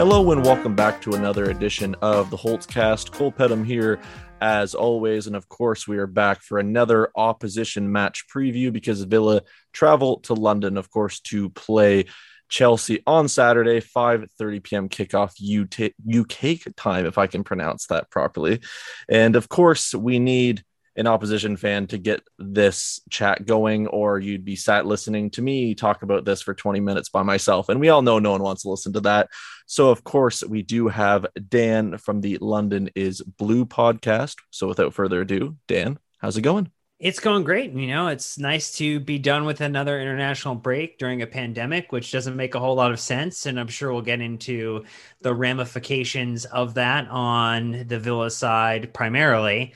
Hello and welcome back to another edition of the Holtzcast. Cole Pedham here, as always, and of course we are back for another opposition match preview because Villa travel to London, of course, to play Chelsea on Saturday, 5:30 p.m. kickoff UK time, if I can pronounce that properly. And of course, we need an opposition fan to get this chat going, or you'd be sat listening to me talk about this for 20 minutes by myself. And we all know no one wants to listen to that. So, of course, we do have Dan from the London is Blue podcast. So, without further ado, Dan, how's it going? It's going great. You know, it's nice to be done with another international break during a pandemic, which doesn't make a whole lot of sense. And I'm sure we'll get into the ramifications of that on the Villa side primarily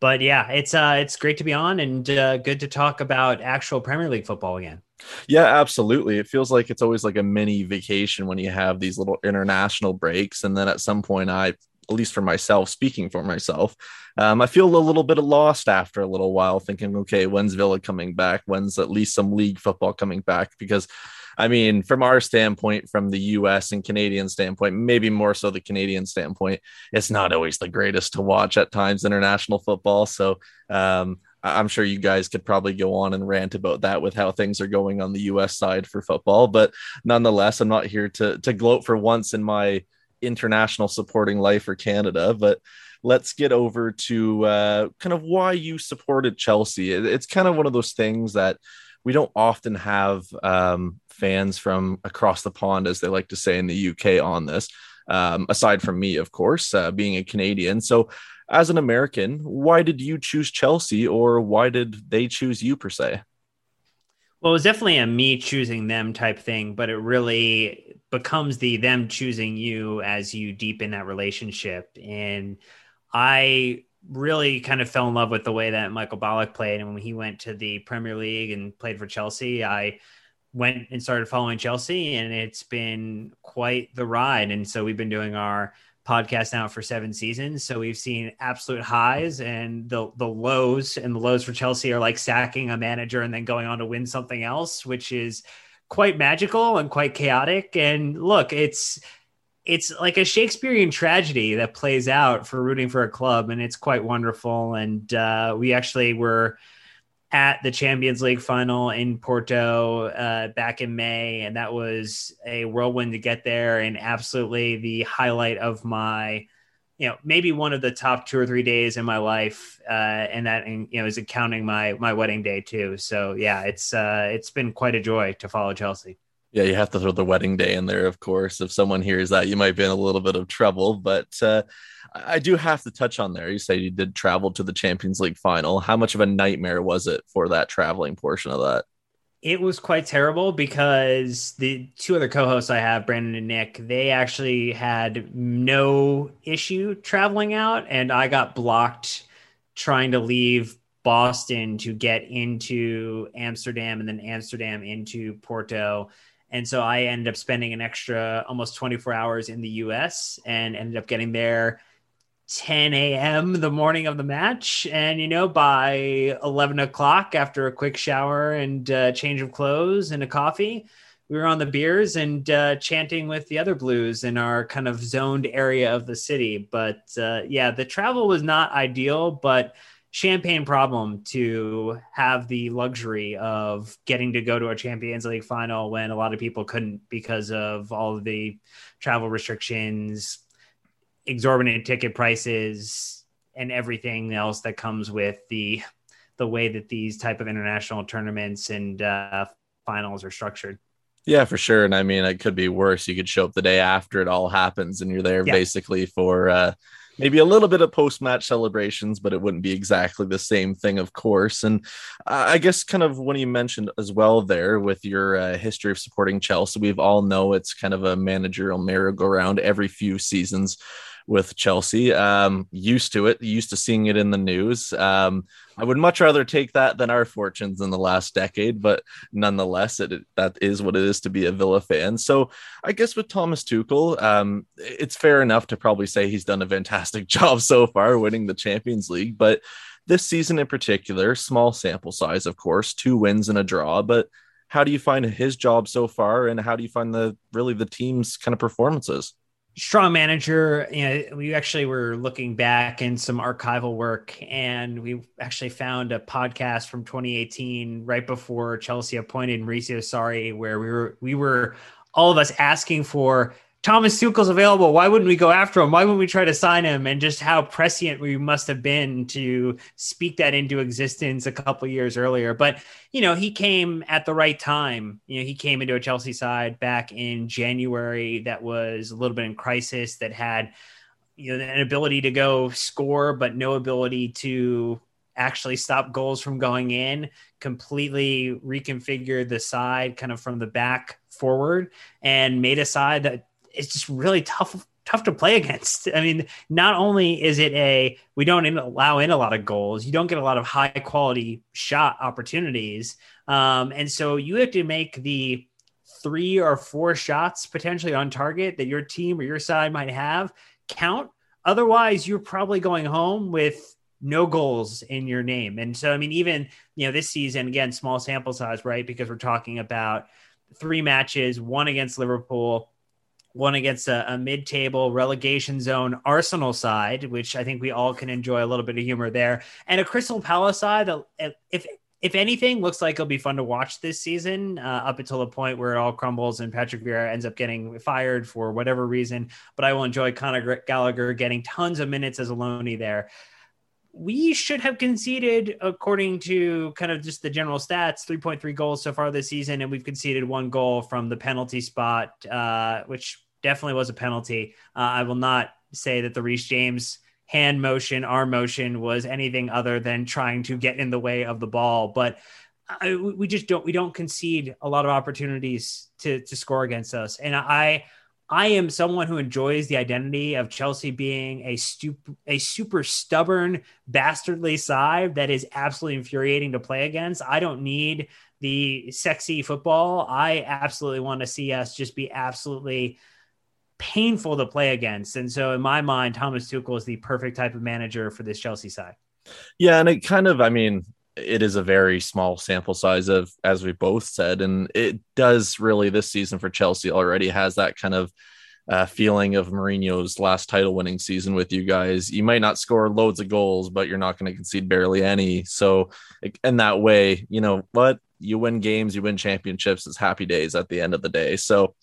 but yeah, it's uh, it's great to be on and uh, good to talk about actual Premier League football again. Yeah, absolutely. It feels like it's always like a mini vacation when you have these little international breaks, and then at some point, I, at least for myself, speaking for myself, um, I feel a little bit lost after a little while, thinking, okay, when's Villa coming back? When's at least some league football coming back? Because I mean, from our standpoint, from the US and Canadian standpoint, maybe more so the Canadian standpoint, it's not always the greatest to watch at times international football. So, um, I'm sure you guys could probably go on and rant about that with how things are going on the US side for football. But nonetheless, I'm not here to, to gloat for once in my international supporting life for Canada. But let's get over to uh, kind of why you supported Chelsea. It's kind of one of those things that we don't often have um, fans from across the pond, as they like to say in the UK, on this. Um, aside from me, of course, uh, being a Canadian. So, as an American, why did you choose Chelsea, or why did they choose you per se? Well, it was definitely a me choosing them type thing, but it really becomes the them choosing you as you deepen that relationship. And I really kind of fell in love with the way that Michael Ballack played. And when he went to the Premier League and played for Chelsea, I went and started following Chelsea, and it's been quite the ride. And so we've been doing our podcast now for seven seasons. So we've seen absolute highs and the the lows, and the lows for Chelsea are like sacking a manager and then going on to win something else, which is quite magical and quite chaotic. And look, it's it's like a Shakespearean tragedy that plays out for rooting for a club, and it's quite wonderful. And uh, we actually were at the Champions League final in Porto uh, back in May, and that was a whirlwind to get there, and absolutely the highlight of my, you know, maybe one of the top two or three days in my life, uh, and that you know is counting my my wedding day too. So yeah, it's uh, it's been quite a joy to follow Chelsea. Yeah, you have to throw the wedding day in there, of course. If someone hears that, you might be in a little bit of trouble, but. Uh, I do have to touch on there. You say you did travel to the Champions League final. How much of a nightmare was it for that traveling portion of that? It was quite terrible because the two other co-hosts I have, Brandon and Nick, they actually had no issue traveling out, and I got blocked trying to leave Boston to get into Amsterdam and then Amsterdam into Porto. And so I ended up spending an extra almost 24 hours in the US and ended up getting there 10 a.m. the morning of the match. And, you know, by 11 o'clock, after a quick shower and uh, change of clothes and a coffee, we were on the beers and uh, chanting with the other blues in our kind of zoned area of the city. But uh, yeah, the travel was not ideal, but champagne problem to have the luxury of getting to go to a Champions League final when a lot of people couldn't because of all of the travel restrictions, exorbitant ticket prices and everything else that comes with the the way that these type of international tournaments and uh, finals are structured. Yeah, for sure. And I mean, it could be worse. You could show up the day after it all happens and you're there yeah. basically for uh, maybe a little bit of post match celebrations, but it wouldn't be exactly the same thing, of course. And I guess, kind of when you mentioned as well there with your uh, history of supporting Chelsea, we've all know it's kind of a managerial merry-go-round every few seasons with Chelsea. Um, used to it, used to seeing it in the news. Um, I would much rather take that than our fortunes in the last decade, but nonetheless, it, that is what it is to be a Villa fan. So I guess with Thomas Tuchel, um, it's fair enough to probably say he's done a fantastic job so far winning the Champions League, but this season in particular, small sample size, of course, two wins and a draw, but how do you find his job so far and how do you find the really the team's kind of performances? Strong manager. You know, we actually were looking back in some archival work, and we actually found a podcast from 2018, right before Chelsea appointed Maurizio Sarri, where we were we were all of us asking for Thomas Tuchel's available. Why wouldn't we go after him? Why wouldn't we try to sign him? And just how prescient we must have been to speak that into existence a couple years earlier. But you know, he came at the right time. You know, he came into a Chelsea side back in January that was a little bit in crisis, that had you know an ability to go score, but no ability to actually stop goals from going in. Completely reconfigured the side, kind of from the back forward, and made a side that it's just really tough tough to play against. I mean, not only is it a we don't allow in a lot of goals, you don't get a lot of high quality shot opportunities, um, and so you have to make the three or four shots potentially on target that your team or your side might have count. Otherwise, you're probably going home with no goals in your name. And so, I mean, even you know this season again, small sample size, right? Because we're talking about three matches, one against Liverpool one against a, a mid-table relegation zone Arsenal side, which I think we all can enjoy a little bit of humor there, and a Crystal Palace side that, if if anything, looks like it'll be fun to watch this season uh, up until the point where it all crumbles and Patrick Vieira ends up getting fired for whatever reason. But I will enjoy Conor Gallagher getting tons of minutes as a loanee there. We should have conceded, according to kind of just the general stats, 3.3 goals so far this season, and we've conceded one goal from the penalty spot, uh, which definitely was a penalty. Uh, I will not say that the Reece James hand motion, arm motion was anything other than trying to get in the way of the ball. But I, we just don't we don't concede a lot of opportunities to to score against us. And I I am someone who enjoys the identity of Chelsea being a stup- a super stubborn, bastardly side that is absolutely infuriating to play against. I don't need the sexy football. I absolutely want to see us just be absolutely painful to play against. And so, in my mind, Thomas Tuchel is the perfect type of manager for this Chelsea side. Yeah, and it kind of, I mean, it is a very small sample size of, as we both said, and it does really this season for Chelsea already has that kind of uh, feeling of Mourinho's last title winning season with you guys. You might not score loads of goals, but you're not going to concede barely any. So, in that way, you know what? You win games, you win championships. It's happy days at the end of the day. So,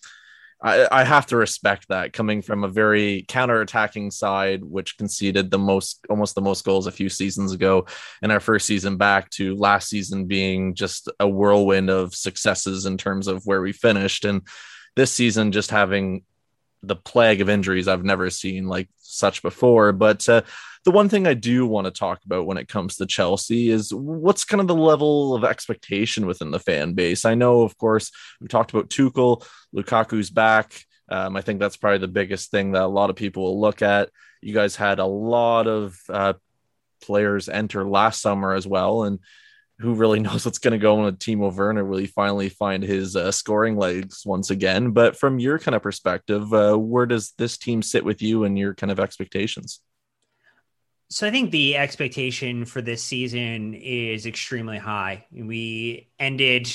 I, have to respect that coming from a very counter-attacking side, which conceded the most, almost the most goals a few seasons ago in our first season back to last season being just a whirlwind of successes in terms of where we finished. And this season just having the plague of injuries I've never seen like such before. But uh, the one thing I do want to talk about when it comes to Chelsea is what's kind of the level of expectation within the fan base. I know, of course, we talked about Tuchel, Lukaku's back. Um, I think that's probably the biggest thing that a lot of people will look at. You guys had a lot of uh, players enter last summer as well, and who really knows what's going to go on with Timo Werner? Will he finally find his uh, scoring legs once again? But from your kind of perspective, uh, where does this team sit with you and your kind of expectations? So I think the expectation for this season is extremely high. We ended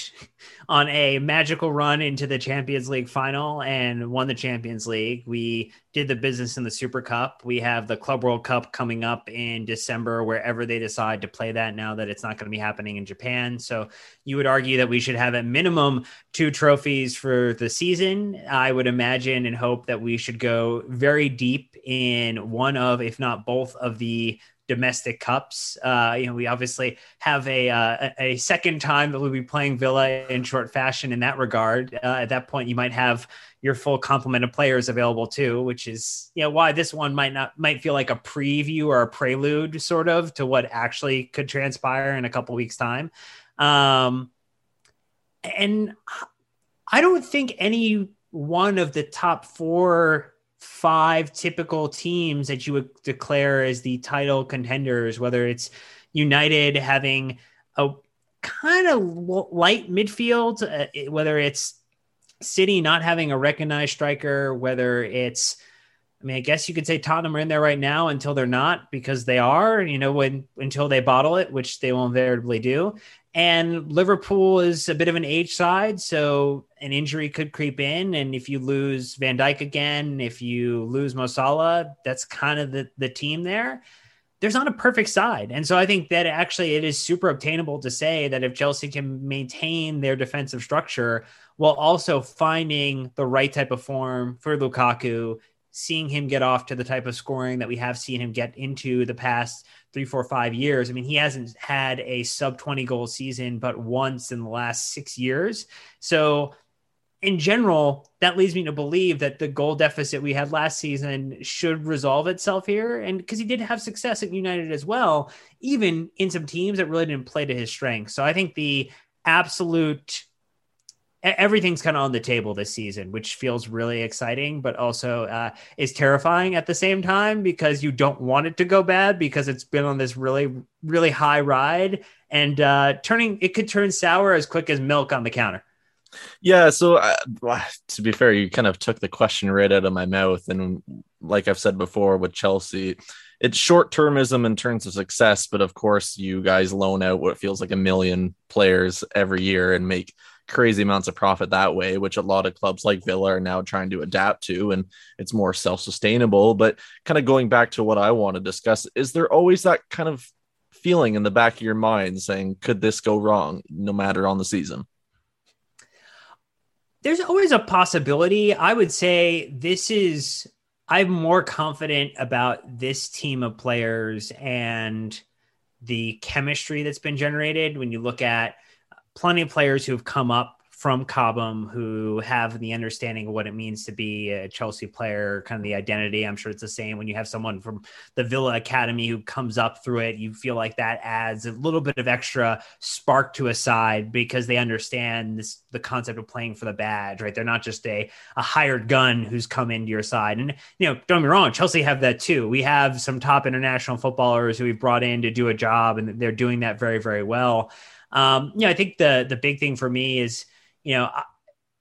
on a magical run into the Champions League final and won the Champions League. We did the business in the Super Cup. We have the Club World Cup coming up in December, wherever they decide to play that now that it's not going to be happening in Japan. So you would argue that we should have at minimum two trophies for the season. I would imagine and hope that we should go very deep in one of, if not both, of the domestic cups. Uh, you know, we obviously have a uh, a second time that we'll be playing Villa in short fashion in that regard. Uh, at that point, you might have your full complement of players available too, which is you know why this one might not might feel like a preview or a prelude sort of to what actually could transpire in a couple weeks time. Um, and I don't think any one of the top four, five typical teams that you would declare as the title contenders, whether it's United having a kind of light midfield, uh, whether it's City not having a recognized striker, whether it's I mean, I guess you could say Tottenham are in there right now until they're not because they are, you know, when until they bottle it, which they will invariably do. And Liverpool is a bit of an age side, so an injury could creep in. And if you lose Van Dijk again, if you lose Mo Salah, that's kind of the, the team there. There's not a perfect side. And so I think that actually it is super obtainable to say that if Chelsea can maintain their defensive structure while also finding the right type of form for Lukaku, seeing him get off to the type of scoring that we have seen him get into the past three, four, five years. I mean, he hasn't had a sub 20 goal season but once in the last six years. So, in general, that leads me to believe that the goal deficit we had last season should resolve itself here. And because he did have success at United as well, even in some teams that really didn't play to his strengths. So I think the absolute everything's kind of on the table this season, which feels really exciting, but also uh, is terrifying at the same time because you don't want it to go bad because it's been on this really, really high ride and uh, turning it could turn sour as quick as milk on the counter. Yeah. So, uh, to be fair, you kind of took the question right out of my mouth. And like I've said before with Chelsea, it's short termism in terms of success. But of course, you guys loan out what feels like a million players every year and make crazy amounts of profit that way, which a lot of clubs like Villa are now trying to adapt to, and it's more self sustainable. But kind of going back to what I want to discuss, is there always that kind of feeling in the back of your mind saying, could this go wrong no matter on the season? There's always a possibility. I would say this is, I'm more confident about this team of players and the chemistry that's been generated when you look at plenty of players who have come up from Cobham who have the understanding of what it means to be a Chelsea player, kind of the identity. I'm sure it's the same when you have someone from the Villa Academy who comes up through it. You feel like that adds a little bit of extra spark to a side because they understand this, the concept of playing for the badge, right? They're not just a, a hired gun who's come into your side. And, you know, don't me wrong, Chelsea have that too. We have some top international footballers who we've brought in to do a job and they're doing that very, very well. Um, you know, I think the the big thing for me is, you know,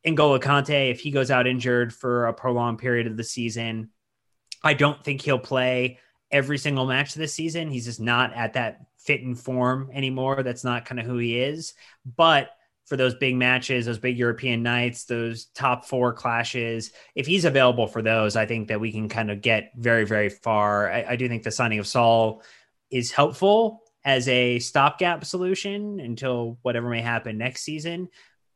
N'Golo Kante, if he goes out injured for a prolonged period of the season, I don't think he'll play every single match this season. He's just not at that fit and form anymore. That's not kind of who he is. But for those big matches, those big European nights, those top four clashes, if he's available for those, I think that we can kind of get very, very far. I, I do think the signing of Saul is helpful as a stopgap solution until whatever may happen next season.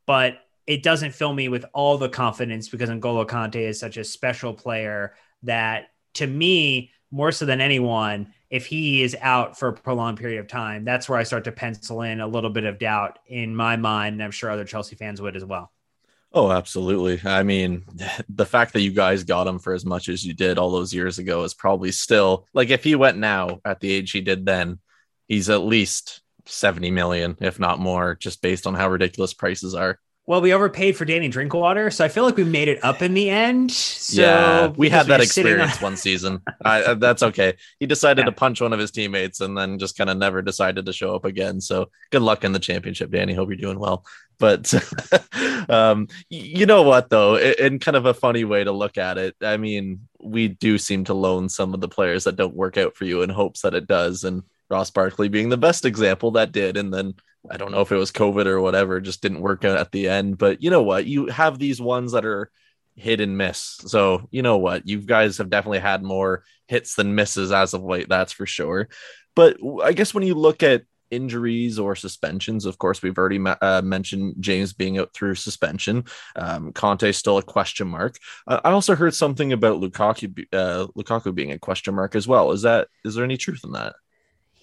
But it doesn't fill me with all the confidence because N'Golo Kante is such a special player that to me, more so than anyone, if he is out for a prolonged period of time, that's where I start to pencil in a little bit of doubt in my mind. And I'm sure other Chelsea fans would as well. Oh, absolutely. I mean, the fact that you guys got him for as much as you did all those years ago is probably still like if he went now at the age he did then, he's at least 70 million, if not more, just based on how ridiculous prices are. Well, we overpaid for Danny Drinkwater, so I feel like we made it up in the end. So yeah, we had that experience on... one season. I, uh, that's okay. He decided yeah. to punch one of his teammates and then just kind of never decided to show up again. So good luck in the championship, Danny. Hope you're doing well. But um, you know what, though, in kind of a funny way to look at it, I mean, we do seem to loan some of the players that don't work out for you in hopes that it does. And Ross Barkley being the best example that did. And then I don't know if it was COVID or whatever, just didn't work out at the end. But you know what? You have these ones that are hit and miss. So you know what? You guys have definitely had more hits than misses as of late. That's for sure. But I guess when you look at injuries or suspensions, of course, we've already uh, mentioned James being out through suspension. Um, Kante still a question mark. Uh, I also heard something about Lukaku, uh, Lukaku being a question mark as well. Is that is there any truth in that?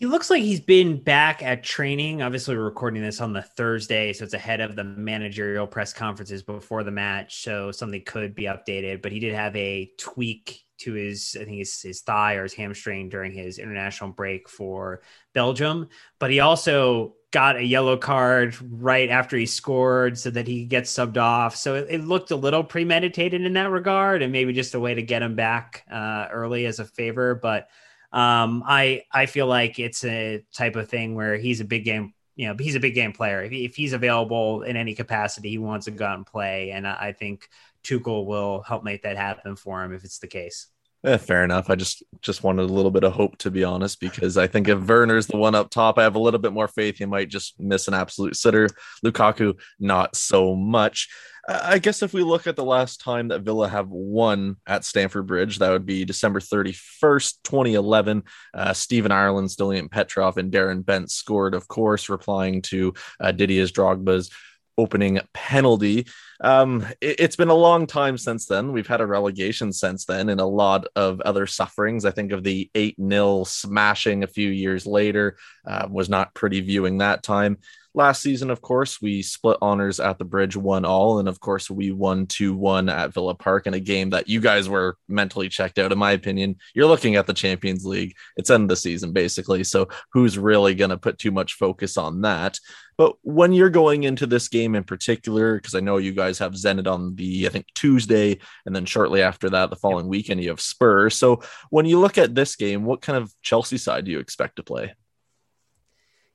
He looks like he's been back at training. Obviously, we're recording this on the Thursday, so it's ahead of the managerial press conferences before the match. So something could be updated, but he did have a tweak to his, I think his, his thigh or his hamstring during his international break for Belgium. But he also got a yellow card right after he scored so that he gets subbed off. So it, it, looked a little premeditated in that regard and maybe just a way to get him back uh, early as a favor. But um, I I feel like it's a type of thing where he's a big game. You know, he's a big game player. If, if he's available in any capacity, he wants to go out and play. And I, I think Tuchel will help make that happen for him if it's the case. Yeah, fair enough. I just just wanted a little bit of hope to be honest, because I think if Werner's the one up top, I have a little bit more faith he might just miss an absolute sitter. Lukaku, not so much. I guess if we look at the last time that Villa have won at Stamford Bridge, that would be December 31st, 2011. Uh, Stephen Ireland, Stiliyan Petrov, and Darren Bent scored, of course, replying to uh, Didier Drogba's opening penalty. Um, it, has been a long time since then. We've had a relegation since then and a lot of other sufferings. I think of the 8 0 smashing a few years later, uh, was not pretty viewing that time. Last season, of course, we split honors at the bridge, one all. And of course, we won 2 1 at Villa Park in a game that you guys were mentally checked out, in my opinion. You're looking at the Champions League, it's end of the season, basically. So who's really going to put too much focus on that? But when you're going into this game in particular, because I know you guys have Zenit on the, I think, Tuesday, and then shortly after that, the following weekend, you have Spurs. So when you look at this game, what kind of Chelsea side do you expect to play?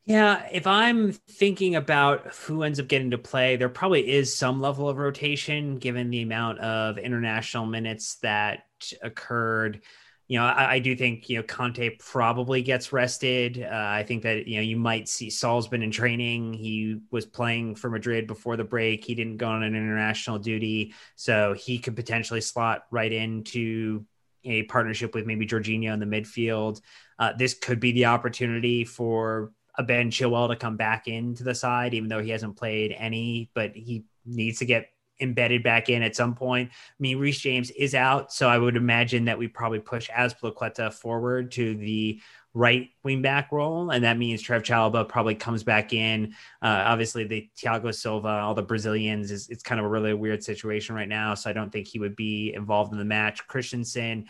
Yeah, if I'm thinking about who ends up getting to play, there probably is some level of rotation given the amount of international minutes that occurred. You know, I, I do think you know Kante probably gets rested. Uh, I think that you know you might see Saul's been in training. He was playing for Madrid before the break. He didn't go on an international duty, so he could potentially slot right into a partnership with maybe Jorginho in the midfield. Uh, this could be the opportunity for a Ben Chilwell to come back into the side, even though he hasn't played any, but he needs to get embedded back in at some point. I mean, Reece James is out, so I would imagine that we probably push Azpilicueta forward to the right wing back role, and that means Trev Chalobah probably comes back in. Uh, obviously, the Thiago Silva, all the Brazilians, is it's kind of a really weird situation right now, so I don't think he would be involved in the match. Christensen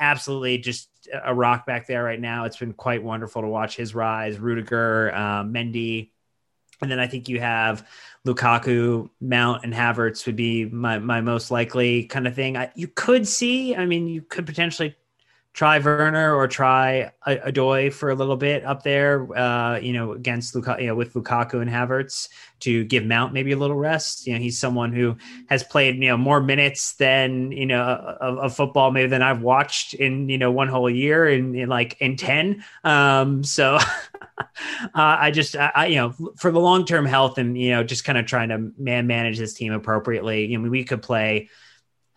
absolutely just a rock back there right now. It's been quite wonderful to watch his rise. Rudiger, um, Mendy, and then I think you have Lukaku, Mount, and Havertz would be my my most likely kind of thing. I, you could see, I mean, you could potentially try Werner or try Odoi for a little bit up there, uh, you know, against Lukaku, you know, with Lukaku and Havertz to give Mount maybe a little rest. You know, he's someone who has played, you know, more minutes than, you know, of, of football maybe than I've watched in, you know, one whole year in, in like in 10. Um, so uh, I just, I, you know, for the long-term health and, you know, just kind of trying to man manage this team appropriately, you know, we could play,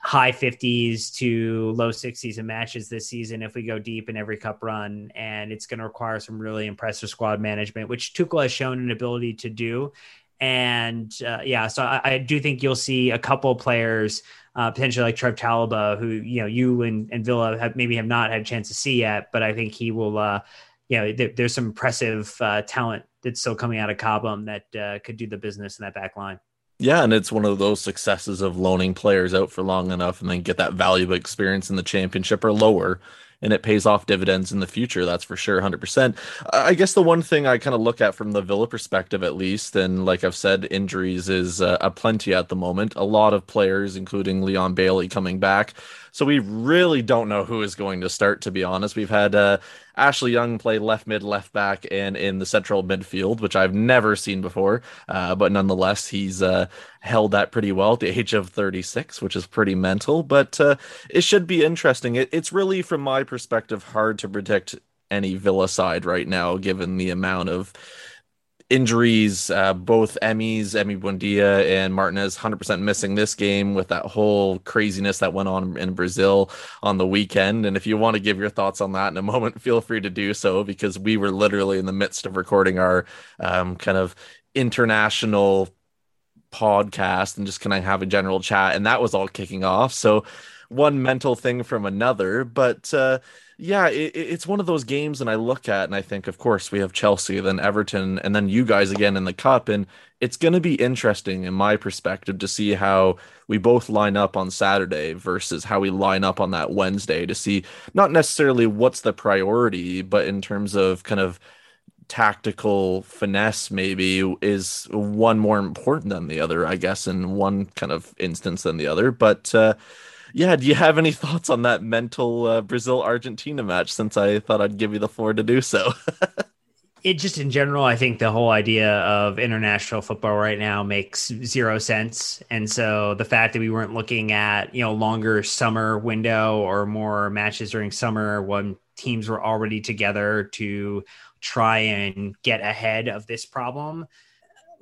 high 50s to low 60s in matches this season if we go deep in every cup run. And it's going to require some really impressive squad management, which Tuchel has shown an ability to do. And uh, yeah, so I, I, do think you'll see a couple players, uh, potentially like Trev Chalobah, who you know you and, and Villa have maybe have not had a chance to see yet, but I think he will. Uh, you know, there, there's some impressive uh, talent that's still coming out of Cobham that uh, could do the business in that back line. Yeah, and it's one of those successes of loaning players out for long enough and then get that valuable experience in the championship or lower and it pays off dividends in the future. That's for sure, 100%. I guess the one thing I kind of look at from the Villa perspective, at least, and like I've said, injuries is uh, a plenty at the moment. A lot of players, including Leon Bailey, coming back. So we really don't know who is going to start, to be honest. We've had uh, Ashley Young play left mid, left back, and in the central midfield, which I've never seen before. Uh, but nonetheless, he's uh, held that pretty well at the age of 36, which is pretty mental. But uh, it should be interesting. It, it's really, from my perspective, hard to predict any Villa side right now, given the amount of injuries, uh, both Emmys, Emi Buendia and Martinez, 100% missing this game with that whole craziness that went on in Brazil on the weekend. And if you want to give your thoughts on that in a moment, feel free to do so because we were literally in the midst of recording our um, kind of international podcast and just kind of have a general chat. And that was all kicking off. So, one mental thing from another. But, uh, Yeah, it, it's one of those games, and I look at and I think, of course, we have Chelsea, then Everton, and then you guys again in the cup, and it's going to be interesting in my perspective to see how we both line up on Saturday versus how we line up on that Wednesday to see not necessarily what's the priority, but in terms of kind of tactical finesse maybe is one more important than the other i guess in one kind of instance than the other. But uh, yeah do you have any thoughts on that mental uh, brazil argentina match since i thought i'd give you the floor to do so it just in general i think the whole idea of international football right now makes zero sense and so the fact that we weren't looking at you know longer summer window or more matches during summer when teams were already together to try and get ahead of this problem.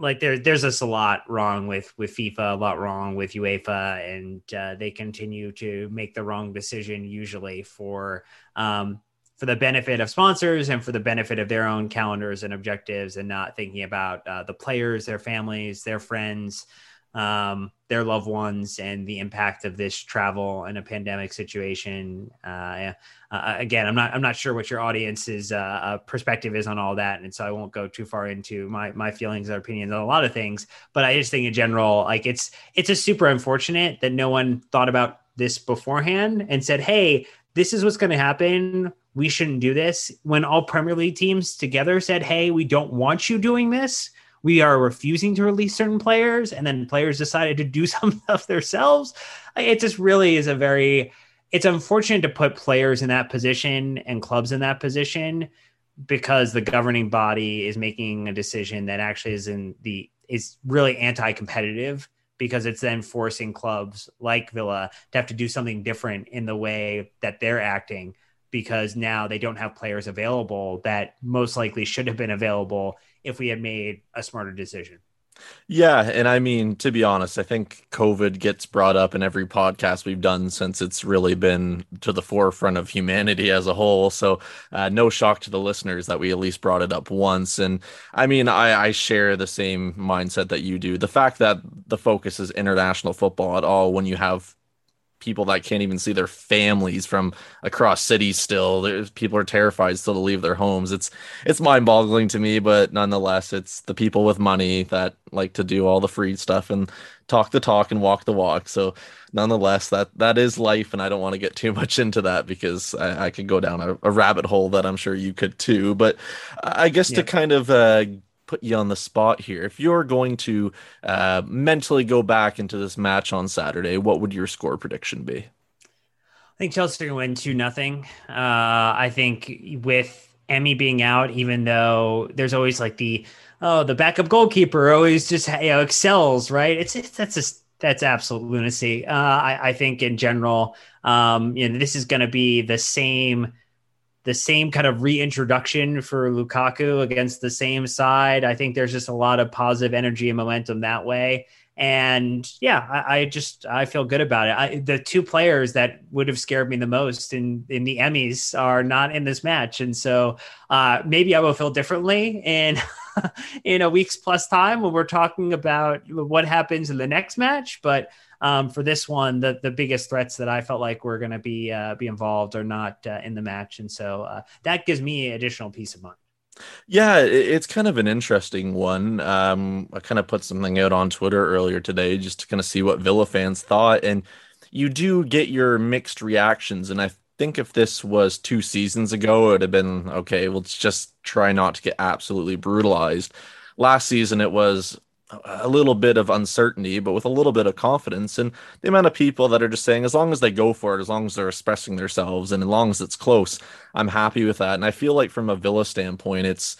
Like there, there's just a lot wrong with with FIFA, a lot wrong with UEFA, and uh, they continue to make the wrong decision usually for um, for the benefit of sponsors and for the benefit of their own calendars and objectives, and not thinking about uh, the players, their families, their friends, um, their loved ones and the impact of this travel in a pandemic situation. Uh, uh, again, I'm not I'm not sure what your audience's uh, uh, perspective is on all that, and so I won't go too far into my my feelings or opinions on a lot of things. But I just think in general, like it's it's a super unfortunate that no one thought about this beforehand and said, "Hey, this is what's going to happen." We shouldn't do this. When all Premier League teams together said, "Hey, we don't want you doing this," we are refusing to release certain players and then players decided to do some stuff themselves. It just really is a very it's unfortunate to put players in that position and clubs in that position because the governing body is making a decision that actually is in the is really anti-competitive because it's then forcing clubs like Villa to have to do something different in the way that they're acting because now they don't have players available that most likely should have been available if we had made a smarter decision. Yeah, and I mean to be honest, I think COVID gets brought up in every podcast we've done since it's really been to the forefront of humanity as a whole. So, uh, no shock to the listeners that we at least brought it up once. And I mean, I, I share the same mindset that you do. The fact that the focus is international football at all when you have people that can't even see their families from across cities still. There's, people are terrified still to leave their homes. It's it's mind-boggling to me but nonetheless it's the people with money that like to do all the free stuff and talk the talk and walk the walk. So nonetheless that that is life and i don't want to get too much into that because i, I could go down a, a, rabbit hole that i'm sure you could too. But i guess yeah. to kind of uh, put you on the spot here. If you're going to uh, mentally go back into this match on Saturday, what would your score prediction be? I think Chelsea are going to win two nothing. Uh, I think with Emi being out, even though there's always like the oh the backup goalkeeper always just you know excels, right? It's, it's that's just that's absolute lunacy. Uh, I, I, think in general, um, you know, this is going to be the same the same kind of reintroduction for Lukaku against the same side. I think there's just a lot of positive energy and momentum that way. And yeah, I, I just I feel good about it. I, the two players that would have scared me the most in in the Emmys are not in this match, and so uh, maybe I will feel differently in in a week's plus time when we're talking about what happens in the next match. But um, for this one, the the biggest threats that I felt like were going to be uh, be involved are not uh, in the match, and so uh, that gives me additional peace of mind. Yeah, it's kind of an interesting one. Um, I kind of put something out on Twitter earlier today just to kind of see what Villa fans thought, and you do get your mixed reactions. And I think if this was two seasons ago, it would have been okay. Let's just try not to get absolutely brutalized. Last season, it was a little bit of uncertainty, but with a little bit of confidence. And the amount of people that are just saying, as long as they go for it, as long as they're expressing themselves, and as long as it's close, I'm happy with that. And I feel like from a Villa standpoint, it's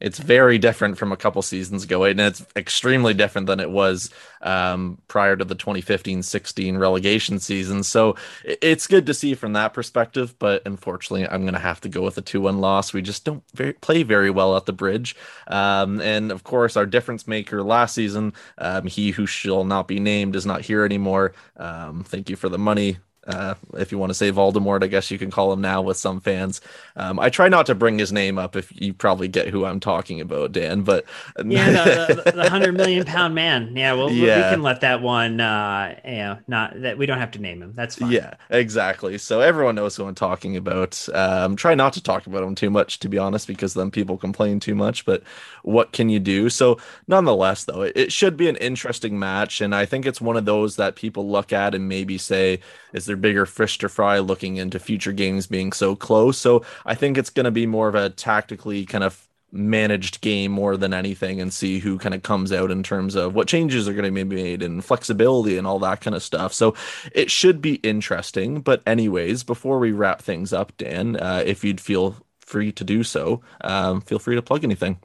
it's very different from a couple seasons ago, and it's extremely different than it was um, prior to the 2015-16 relegation season. So it's good to see from that perspective. But unfortunately, I'm going to have to go with a 2-1 loss. We just don't very, play very well at the bridge, um, and of course, our difference maker last season, um, he who shall not be named, is not here anymore. Um, thank you for the money Uh, if you want to say Voldemort, I guess you can call him now with some fans. Um, I try not to bring his name up if you probably get who I'm talking about, Dan. But yeah, the, the, the hundred million pound man. Yeah, well, yeah. we can let that one. Uh, you know, not that we don't have to name him. That's fine. Yeah, exactly. So everyone knows who I'm talking about. Um, try not to talk about him too much, to be honest, because then people complain too much. But what can you do? So nonetheless, though, it, it should be an interesting match, and I think it's one of those that people look at and maybe say, "Is there bigger fish to fry?" Looking into future games being so close. So I think it's going to be more of a tactically kind of managed game more than anything and see who kind of comes out in terms of what changes are going to be made and flexibility and all that kind of stuff. So it should be interesting. But, anyways, before we wrap things up, Dan, uh, if you'd feel free to do so, um, feel free to plug anything.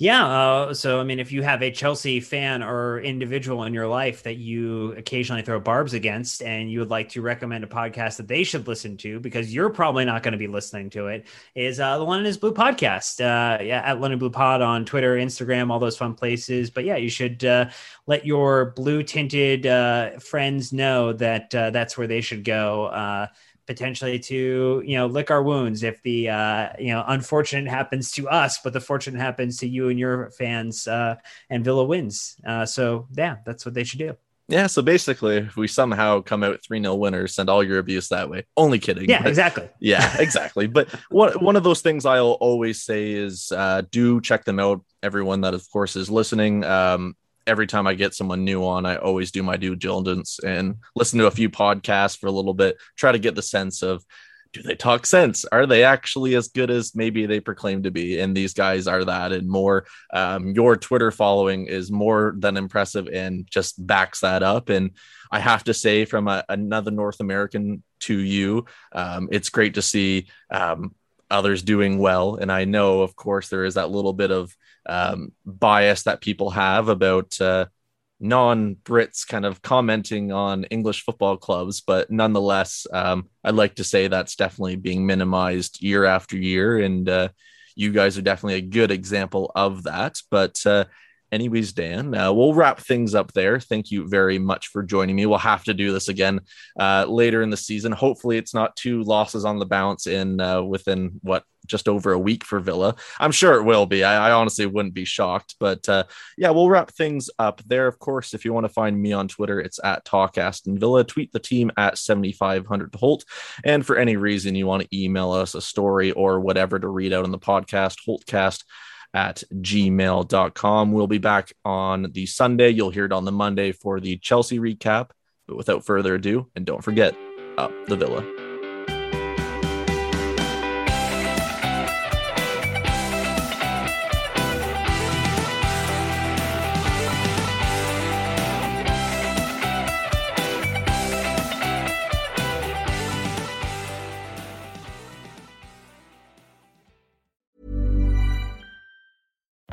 Yeah. Uh, so, I mean, if you have a Chelsea fan or individual in your life that you occasionally throw barbs against and you would like to recommend a podcast that they should listen to because you're probably not going to be listening to it, is uh, the London is Blue podcast. Uh, yeah, at London Blue Pod on Twitter, Instagram, all those fun places. But yeah, you should uh, let your blue tinted uh, friends know that uh, that's where they should go potentially to you know lick our wounds if the uh, you know unfortunate happens to us, but the fortunate happens to you and your fans, uh, and Villa wins. Uh, so yeah, that's what they should do. Yeah, so basically, if we somehow come out 3 0 winners, send all your abuse that way. Only kidding. Yeah, exactly. Yeah, exactly. but one, one of those things I'll always say is uh, do check them out. Everyone that, of course, is listening. Um, every time I get someone new on, I always do my due diligence and listen to a few podcasts for a little bit, try to get the sense of do they talk sense? Are they actually as good as maybe they proclaim to be? And these guys are that and more. Um, your Twitter following is more than impressive and just backs that up. And I have to say, from a, another North American to you, um, it's great to see um, others doing well. And I know, of course, there is that little bit of um, bias that people have about uh, non Brits kind of commenting on English football clubs. But nonetheless, um, I'd like to say that's definitely being minimized year after year. And uh, you guys are definitely a good example of that. But uh, anyways, Dan, uh, we'll wrap things up there. Thank you very much for joining me. We'll have to do this again uh, later in the season. Hopefully, it's not two losses on the bounce in uh, within what just over a week for Villa. I'm sure it will be. I, I honestly wouldn't be shocked. But uh, yeah, we'll wrap things up there. Of course, if you want to find me on Twitter, it's at Talk Aston Villa. Tweet the team at 7500 Holte. And for any reason you want to email us a story or whatever to read out on the podcast, Holtcast at gmail.com. We'll be back on the Sunday. You'll hear it on the Monday for the Chelsea recap. But without further ado, and don't forget, up the Villa.